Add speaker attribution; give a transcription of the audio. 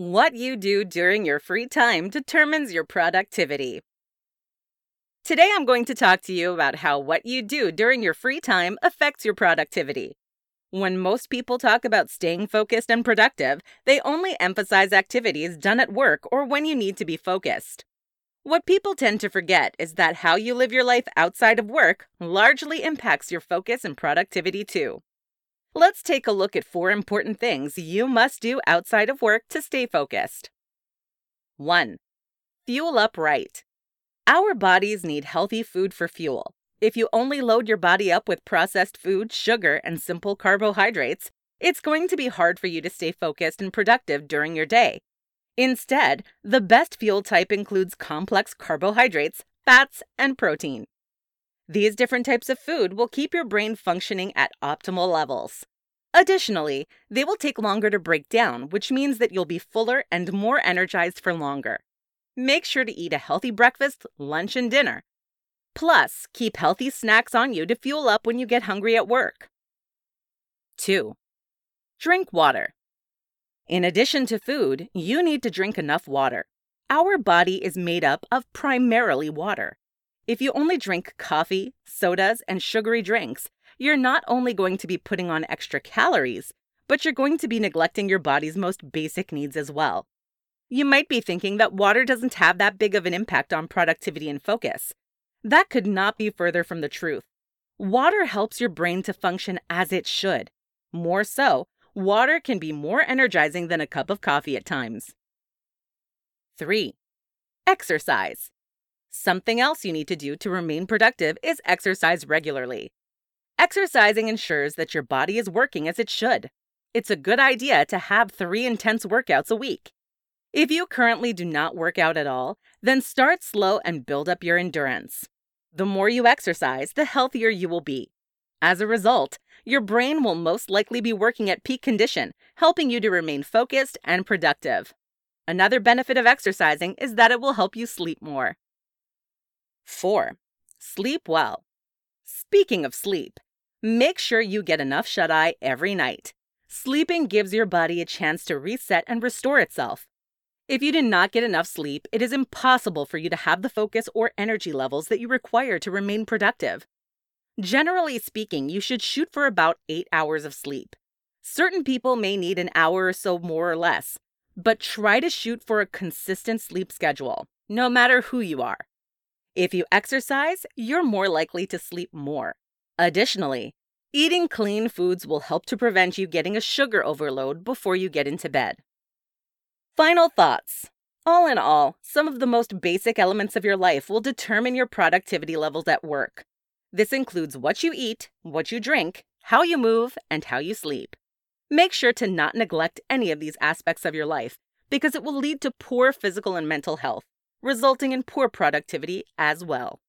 Speaker 1: What you do during your free time determines your productivity. Today, I'm going to talk to you about how what you do during your free time affects your productivity. When most people talk about staying focused and productive, they only emphasize activities done at work or when you need to be focused. What people tend to forget is that how you live your life outside of work largely impacts your focus and productivity too. Let's take a look at four important things you must do outside of work to stay focused. 1. Fuel up right. Our bodies need healthy food for fuel. If you only load your body up with processed food, sugar, and simple carbohydrates, it's going to be hard for you to stay focused and productive during your day. Instead, the best fuel type includes complex carbohydrates, fats, and protein. These different types of food will keep your brain functioning at optimal levels. Additionally, they will take longer to break down, which means that you'll be fuller and more energized for longer. Make sure to eat a healthy breakfast, lunch, and dinner. Plus, keep healthy snacks on you to fuel up when you get hungry at work. 2. Drink water. In addition to food, you need to drink enough water. Our body is made up of primarily water. If you only drink coffee, sodas, and sugary drinks, you're not only going to be putting on extra calories, but you're going to be neglecting your body's most basic needs as well. You might be thinking that water doesn't have that big of an impact on productivity and focus. That could not be further from the truth. Water helps your brain to function as it should. More so, water can be more energizing than a cup of coffee at times. 3. Exercise. Something else you need to do to remain productive is exercise regularly. Exercising ensures that your body is working as it should. It's a good idea to have three intense workouts a week. If you currently do not work out at all, then start slow and build up your endurance. The more you exercise, the healthier you will be. As a result, your brain will most likely be working at peak condition, helping you to remain focused and productive. Another benefit of exercising is that it will help you sleep more. 4. Sleep well. Speaking of sleep, make sure you get enough shut eye every night. Sleeping gives your body a chance to reset and restore itself. If you do not get enough sleep, it is impossible for you to have the focus or energy levels that you require to remain productive. Generally speaking, you should shoot for about 8 hours of sleep. Certain people may need an hour or so more or less, but try to shoot for a consistent sleep schedule, no matter who you are. If you exercise, you're more likely to sleep more. Additionally, eating clean foods will help to prevent you getting a sugar overload before you get into bed. Final thoughts. All in all, some of the most basic elements of your life will determine your productivity levels at work. This includes what you eat, what you drink, how you move, and how you sleep. Make sure to not neglect any of these aspects of your life because it will lead to poor physical and mental health resulting in poor productivity as well.